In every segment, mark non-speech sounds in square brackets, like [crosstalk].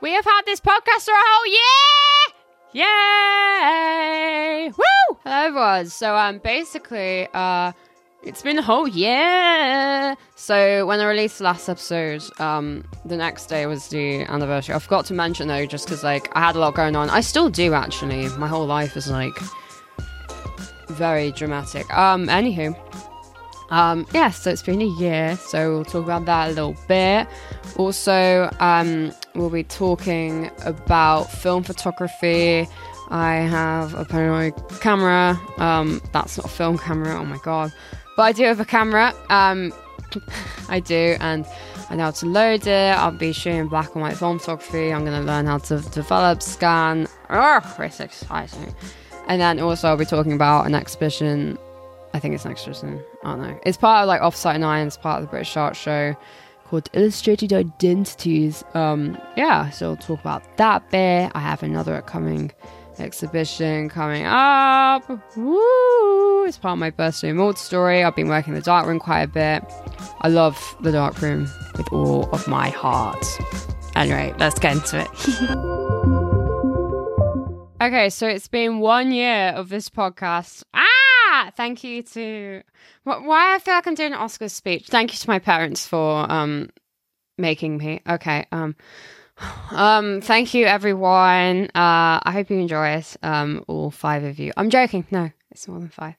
We have had this podcast for a whole year! Yay! Woo! Hello everyone. So um basically uh it's been a whole year. So when I released the last episode, um the next day was the anniversary. I forgot to mention though, just because like I had a lot going on. I still do actually. My whole life is like very dramatic. Um anywho. Um, yeah, so it's been a year, so we'll talk about that a little bit. Also, um, we'll be talking about film photography. I have a Polaroid camera. Um, that's not a film camera, oh my god. But I do have a camera. Um, [laughs] I do, and I know how to load it. I'll be shooting black and white film photography. I'm going to learn how to develop, scan. Oh, it's exciting. And then also, I'll be talking about an exhibition I think it's next season. I don't know. It's part of like Offsite Nine. It's part of the British Art Show called Illustrated Identities. Um, yeah, so we'll talk about that bit. I have another upcoming exhibition coming up. Woo! It's part of my birthday multi-story. I've been working in the dark room quite a bit. I love the dark room with all of my heart. Anyway, let's get into it. [laughs] okay, so it's been one year of this podcast. Ah! Thank you to why I feel like I'm doing an Oscar speech. Thank you to my parents for um making me. Okay. Um [sighs] um thank you everyone. Uh I hope you enjoy it. Um all five of you. I'm joking. No, it's more than five.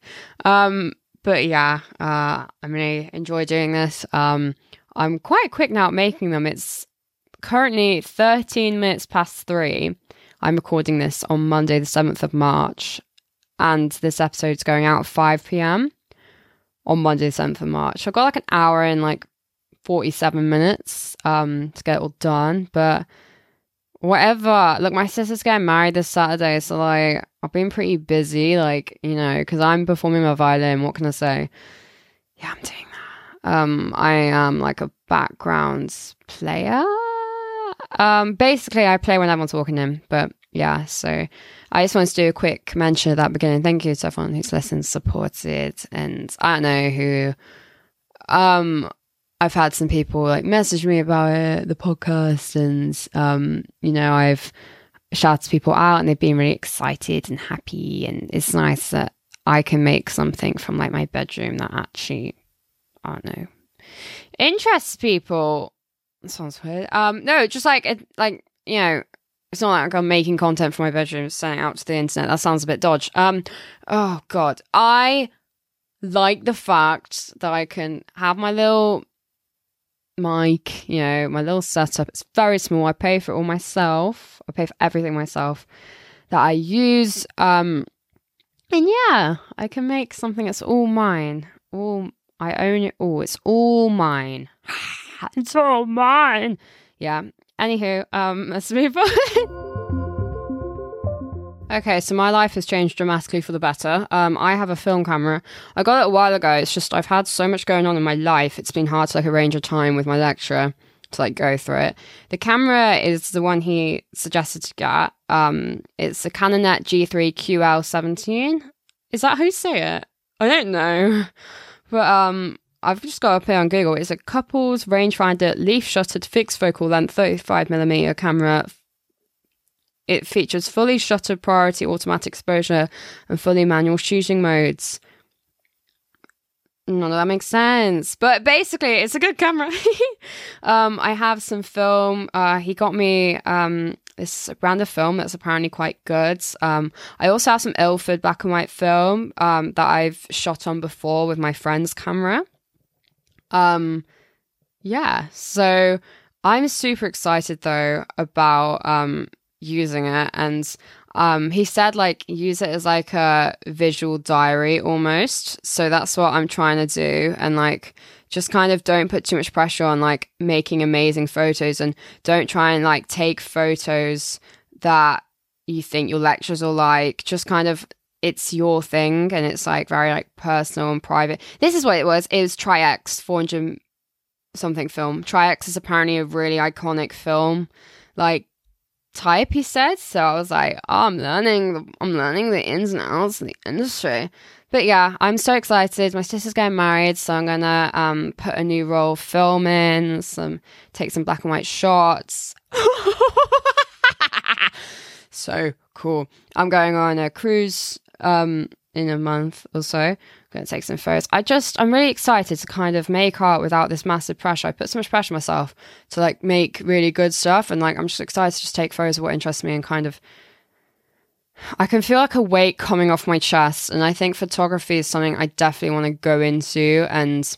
Um but yeah, uh I'm really enjoy doing this. Um I'm quite quick now at making them. It's currently 13 minutes past 3. I'm recording this on Monday the 7th of March and this episode's going out at 5 p.m. on Monday, the 7th of March. I've got like an hour and like 47 minutes um, to get it all done, but whatever. Look, my sister's getting married this Saturday, so like I've been pretty busy, like, you know, because I'm performing my violin. What can I say? Yeah, I'm doing that. Um, I am like a background player. Um, basically, I play when everyone's walking in, but yeah, so I just wanted to do a quick mention at that beginning. Thank you to everyone who's listened, supported, and I don't know who. Um, I've had some people like message me about it, the podcast, and um, you know, I've shouted people out, and they've been really excited and happy, and it's nice that I can make something from like my bedroom that actually, I don't know, interests people. That sounds weird. Um, no, just like it, like you know, it's not like I'm making content for my bedroom, sending it out to the internet. That sounds a bit dodge. Um, oh god, I like the fact that I can have my little mic, you know, my little setup. It's very small. I pay for it all myself. I pay for everything myself that I use. Um, and yeah, I can make something that's all mine. All I own it all. It's all mine. [sighs] it's all mine. Yeah, Anywho, um, [laughs] let's move on. okay, so my life has changed dramatically for the better. Um, I have a film camera. I got it a while ago. It's just I've had so much going on in my life. It's been hard to like arrange a time with my lecturer to like go through it. The camera is the one he suggested to get. Um, it's a Canonet G3 QL17. Is that how you say it? I don't know, [laughs] but um, I've just got to play on Google. It's a coupled rangefinder leaf shuttered fixed focal length 35mm camera. It features fully shuttered priority automatic exposure and fully manual shooting modes. None of that makes sense, but basically, it's a good camera. [laughs] um, I have some film. Uh, he got me um, this brand of film that's apparently quite good. Um, I also have some Ilford black and white film um, that I've shot on before with my friend's camera. Um, yeah, so I'm super excited though about um using it, and um, he said like use it as like a visual diary almost. So that's what I'm trying to do, and like just kind of don't put too much pressure on like making amazing photos, and don't try and like take photos that you think your lecturers will like. Just kind of it's your thing and it's like very like personal and private. This is what it was. It was Tri-X 400 something film. Tri-X is apparently a really iconic film like type he said. So I was like, oh, I'm learning I'm learning the ins and outs of the industry. But yeah, I'm so excited. My sister's getting married, so I'm gonna um put a new roll film in, some take some black and white shots. [laughs] so cool. I'm going on a cruise um in a month or so. I'm gonna take some photos. I just I'm really excited to kind of make art without this massive pressure. I put so much pressure on myself to like make really good stuff and like I'm just excited to just take photos of what interests me and kind of I can feel like a weight coming off my chest and I think photography is something I definitely want to go into and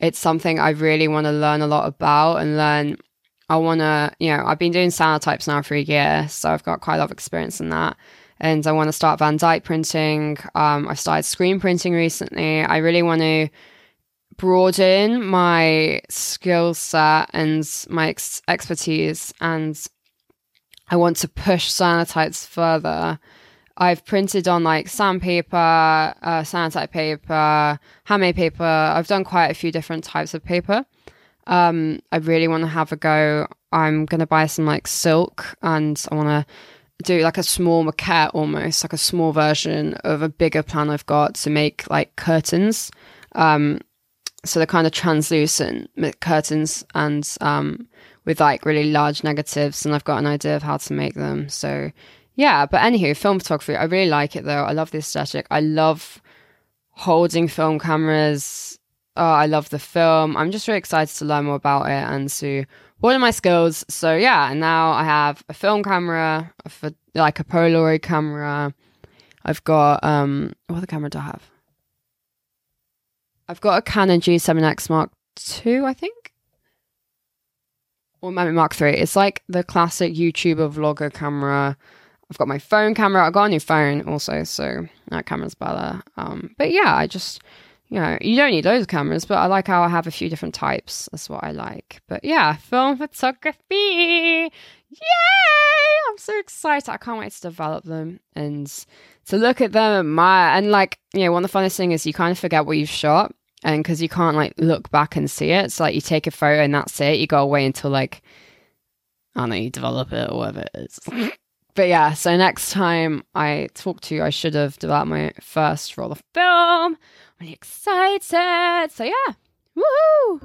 it's something I really want to learn a lot about and learn I want to, you know, I've been doing cyanotypes now for a year, so I've got quite a lot of experience in that. And I want to start Van Dyke printing. Um, I've started screen printing recently. I really want to broaden my skill set and my ex- expertise, and I want to push cyanotypes further. I've printed on like sandpaper, uh, cyanotype paper, handmade paper. I've done quite a few different types of paper. Um, I really want to have a go. I'm going to buy some like silk and I want to do like a small maquette almost, like a small version of a bigger plan I've got to make like curtains. Um, so they're kind of translucent curtains and um, with like really large negatives. And I've got an idea of how to make them. So yeah, but anywho, film photography, I really like it though. I love the aesthetic. I love holding film cameras oh, I love the film. I'm just really excited to learn more about it and to broaden my skills. So yeah, and now I have a film camera, for like a Polaroid camera. I've got um, what other camera do I have? I've got a Canon G7X Mark II, I think, or maybe Mark III. It's like the classic YouTuber vlogger camera. I've got my phone camera. I got a new phone also, so that camera's better. Um, but yeah, I just you know, you don't need loads of cameras, but I like how I have a few different types. That's what I like. But yeah, film photography. Yay! I'm so excited. I can't wait to develop them and to look at them, admire. And like, you know, one of the funniest thing is you kind of forget what you've shot. And because you can't like look back and see it. So like you take a photo and that's it. You go away until like, I don't know, you develop it or whatever it is. [laughs] but yeah, so next time I talk to you, I should have developed my first roll of film really excited. So yeah, woohoo!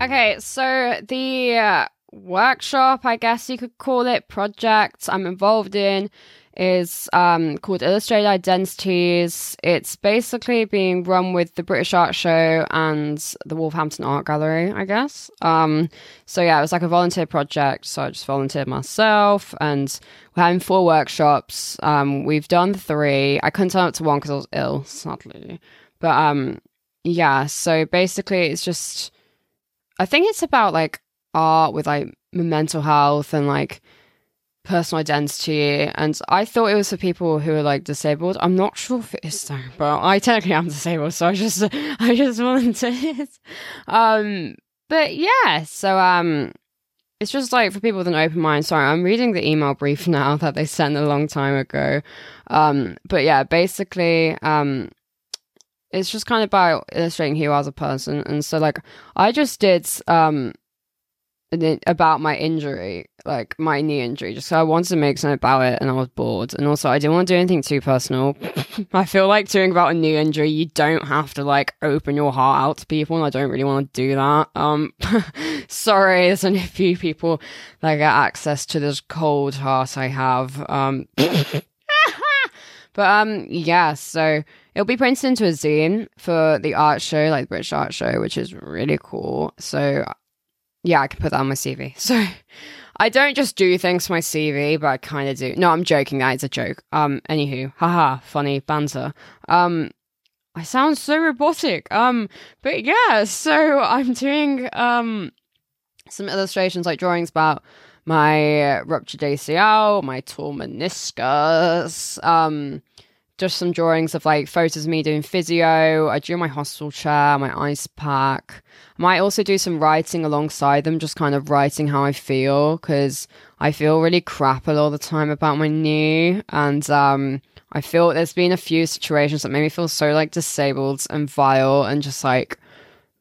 Okay, so the uh, workshop, I guess you could call it, project I'm involved in is um, called Illustrated Identities. It's basically being run with the British Art Show and the Wolverhampton Art Gallery, I guess. Um, so yeah, it was like a volunteer project. So I just volunteered myself, and we're having four workshops. Um, we've done three. I couldn't turn up to one because I was ill, sadly. But um, yeah. So basically, it's just. I think it's about like art with like mental health and like personal identity and i thought it was for people who are like disabled. I'm not sure if it is though but i technically am disabled so i just [laughs] i just volunteered. Um but yeah so um it's just like for people with an open mind. Sorry i'm reading the email brief [laughs] now that they sent a long time ago. Um but yeah basically um it's just kind of about illustrating who you are as a person. And so like i just did um about my injury, like my knee injury. Just so I wanted to make something about it, and I was bored. And also, I didn't want to do anything too personal. [laughs] I feel like doing about a knee injury, you don't have to like open your heart out to people, and I don't really want to do that. Um, [laughs] sorry, there's only a few people that get access to this cold heart I have. Um, [laughs] but um, yeah, so it'll be printed into a zine for the art show, like the British Art Show, which is really cool. So yeah, I can put that on my CV. [laughs] So I don't just do things for my CV, but I kind of do. No, I'm joking. That is a joke. Um, anywho, haha, funny banter. Um, I sound so robotic. Um, but yeah, so [laughs] I'm doing um some illustrations, like drawings about my ruptured ACL, my torn meniscus, um, just some drawings of like photos of me doing physio. I drew my hospital chair, my ice pack. I might also do some writing alongside them, just kind of writing how I feel because I feel really crap a lot of the time about my knee. And um, I feel there's been a few situations that made me feel so like disabled and vile and just like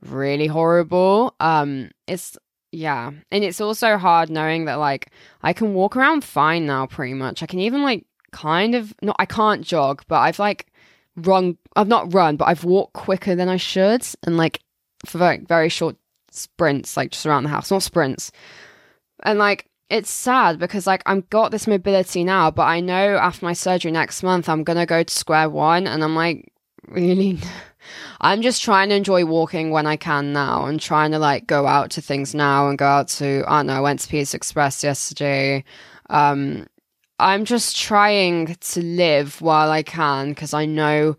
really horrible. Um, it's yeah. And it's also hard knowing that like I can walk around fine now pretty much. I can even like kind of no I can't jog, but I've like run I've not run, but I've walked quicker than I should and like for very very short sprints, like just around the house, not sprints. And like it's sad because like I'm got this mobility now, but I know after my surgery next month I'm gonna go to square one, and I'm like, really. [laughs] I'm just trying to enjoy walking when I can now and trying to like go out to things now and go out to I don't know, I went to Pizza Express yesterday. Um I'm just trying to live while I can because I know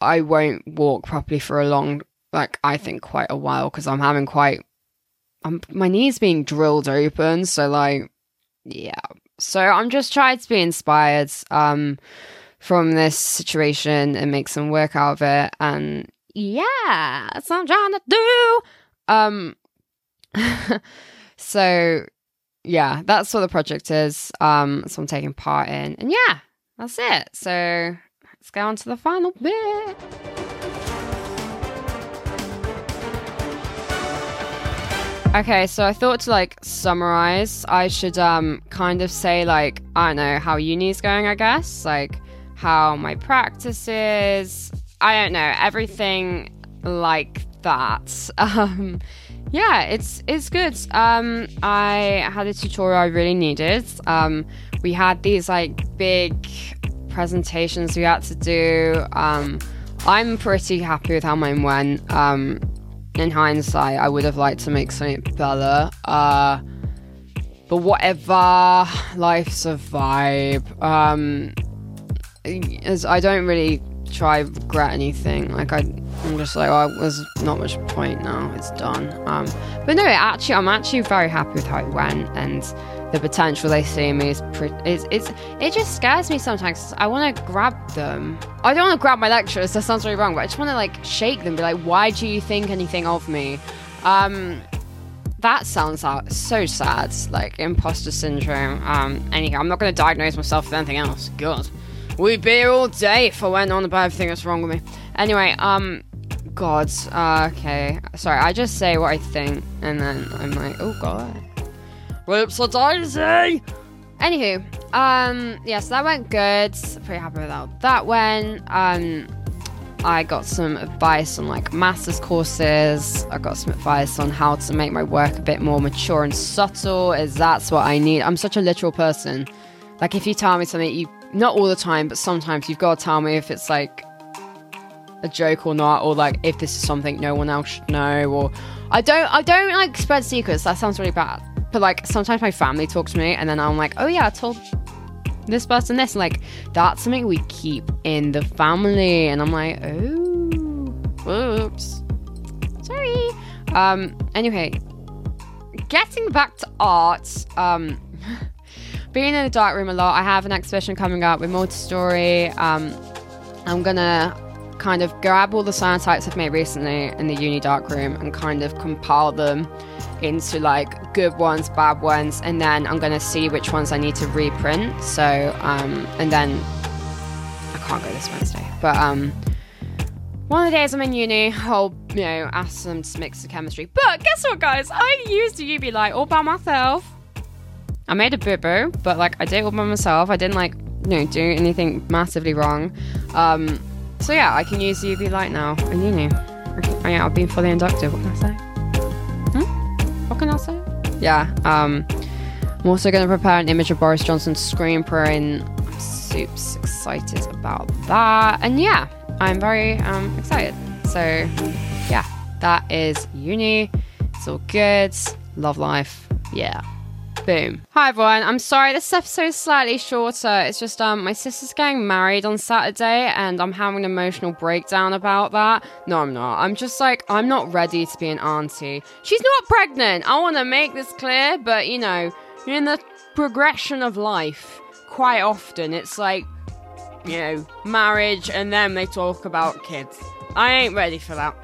I won't walk properly for a long like I think quite a while because I'm having quite I'm my knees being drilled open so like yeah so I'm just trying to be inspired um from this situation and make some work out of it. And yeah, that's what I'm trying to do. Um, [laughs] so yeah, that's what the project is. Um, so I'm taking part in, and yeah, that's it. So let's go on to the final bit. Okay, so I thought to like summarize, I should um kind of say like I don't know how uni's going, I guess. Like how my practice is. I don't know, everything like that. [laughs] Um, yeah, it's it's good. Um, I had a tutorial I really needed. Um, we had these like big presentations we had to do. Um, I'm pretty happy with how mine went. Um, in hindsight, I would have liked to make something better. Uh, but whatever, life's a vibe. Um, as I don't really try regret anything. Like I, I'm just like, well, there's not much point now. It's done. Um, but no, actually, I'm actually very happy with how it went and the potential they see in me is pretty. It's, it's it just scares me sometimes. I want to grab them. I don't want to grab my lecturers. That sounds really wrong, but I just want to like shake them. Be like, why do you think anything of me? Um, that sounds out so sad. Like imposter syndrome. Um, anyhow, I'm not going to diagnose myself with anything else. God. We'd be here all day if I went on about everything that's wrong with me. Anyway, um, God, uh, okay. Sorry, I just say what I think, and then I'm like, oh God. Whoops, a daisy! Anywho, um, yeah, so that went good. Pretty happy with how that went. Um, I got some advice on like master's courses. I got some advice on how to make my work a bit more mature and subtle, as that's what I need. I'm such a literal person. Like, if you tell me something, you not all the time, but sometimes you've got to tell me if it's like a joke or not, or like if this is something no one else should know, or I don't I don't like spread secrets. That sounds really bad. But like sometimes my family talks to me and then I'm like, oh yeah, I told this person this. And, like that's something we keep in the family. And I'm like, oh whoops. Sorry. Um anyway. Getting back to art, um being in the dark room a lot. I have an exhibition coming up with multi-story. Um, I'm gonna kind of grab all the science cyanotypes I've made recently in the uni dark room and kind of compile them into like good ones, bad ones, and then I'm gonna see which ones I need to reprint. So, um, and then I can't go this Wednesday, but um, one of the days I'm in uni, I'll you know ask them to mix the chemistry. But guess what, guys? I used a UV light all by myself. I made a boo boo, but like I did it all by myself. I didn't like you know do anything massively wrong. Um, so yeah, I can use UV light now in uni. Oh yeah, I've been fully inducted. What can I say? Hmm? What can I say? Yeah. Um, I'm also going to prepare an image of Boris Johnson's screenprint. I'm super excited about that. And yeah, I'm very um, excited. So yeah, that is uni. It's all good. Love life. Yeah. Boom. Hi everyone. I'm sorry this episode is slightly shorter. It's just um my sister's getting married on Saturday and I'm having an emotional breakdown about that. No, I'm not. I'm just like I'm not ready to be an auntie. She's not pregnant. I want to make this clear, but you know, in the progression of life, quite often it's like you know, marriage and then they talk about kids. I ain't ready for that.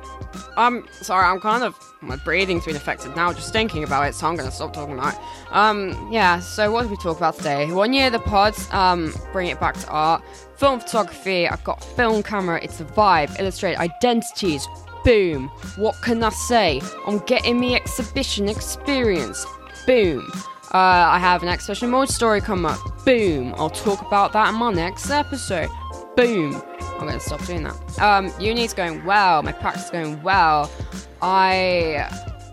I'm sorry, I'm kind of my breathing's been affected now just thinking about it, so I'm gonna stop talking about it. Um, yeah, so what did we talk about today? One year the pods, um, bring it back to art. Film photography, I've got film camera, it's a vibe, illustrate identities, boom. What can I say? I'm getting me exhibition experience, boom. Uh, I have an exhibition multi-story come up, boom. I'll talk about that in my next episode, boom. I'm gonna stop doing that. Um, uni's going well, my practice is going well. I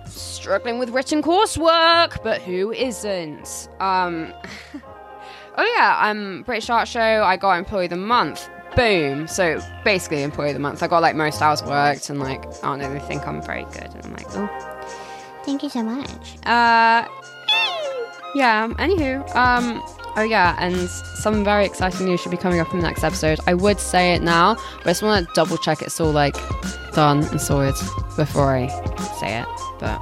struggling with written coursework, but who isn't? Um, [laughs] oh yeah, I'm British Art Show. I got Employee of the Month. Boom. So basically, Employee of the Month. I got like most hours worked, and like I don't know, they think I'm very good, and I'm like, oh, thank you so much. Uh, yeah. Anywho, um, oh yeah, and some very exciting news should be coming up in the next episode. I would say it now, but I just want to double check it's all like done and sorted before I say it. But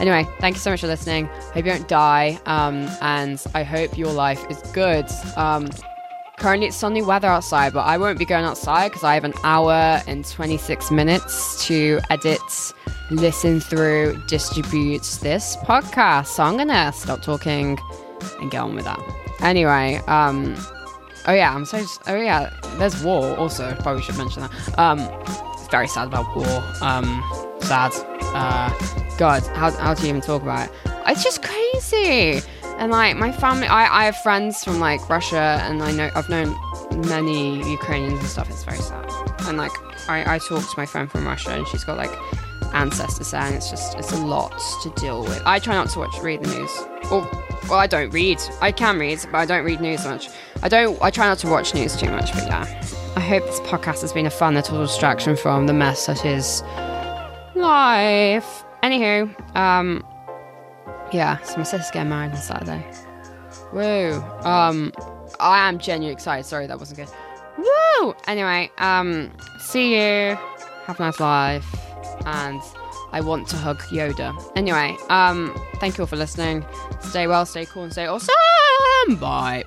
anyway, thank you so much for listening. Hope you don't die, um, and I hope your life is good. Um, currently it's sunny weather outside, but I won't be going outside because I have an hour and 26 minutes to edit, listen through, distribute this podcast. So I'm gonna stop talking and get on with that. Anyway, um, oh yeah, I'm so oh yeah, there's war also. Probably should mention that. Um, very sad about war. Um, sad. Uh, God, how how do you even talk about it? It's just crazy. And like my family, I, I have friends from like Russia, and I know I've known many Ukrainians and stuff. It's very sad. And like I, I talked to my friend from Russia, and she's got like ancestors there, and it's just it's a lot to deal with. I try not to watch read the news. Or well, I don't read. I can read, but I don't read news much. I don't. I try not to watch news too much. But yeah, I hope this podcast has been a fun little distraction from the mess that is life. Anywho, um, yeah, so my sister's getting married on Saturday. Woo. Um, I am genuinely excited. Sorry, that wasn't good. Woo! Anyway, um, see you. Have a nice life. And I want to hug Yoda. Anyway, um, thank you all for listening. Stay well, stay cool, and stay awesome. Bye.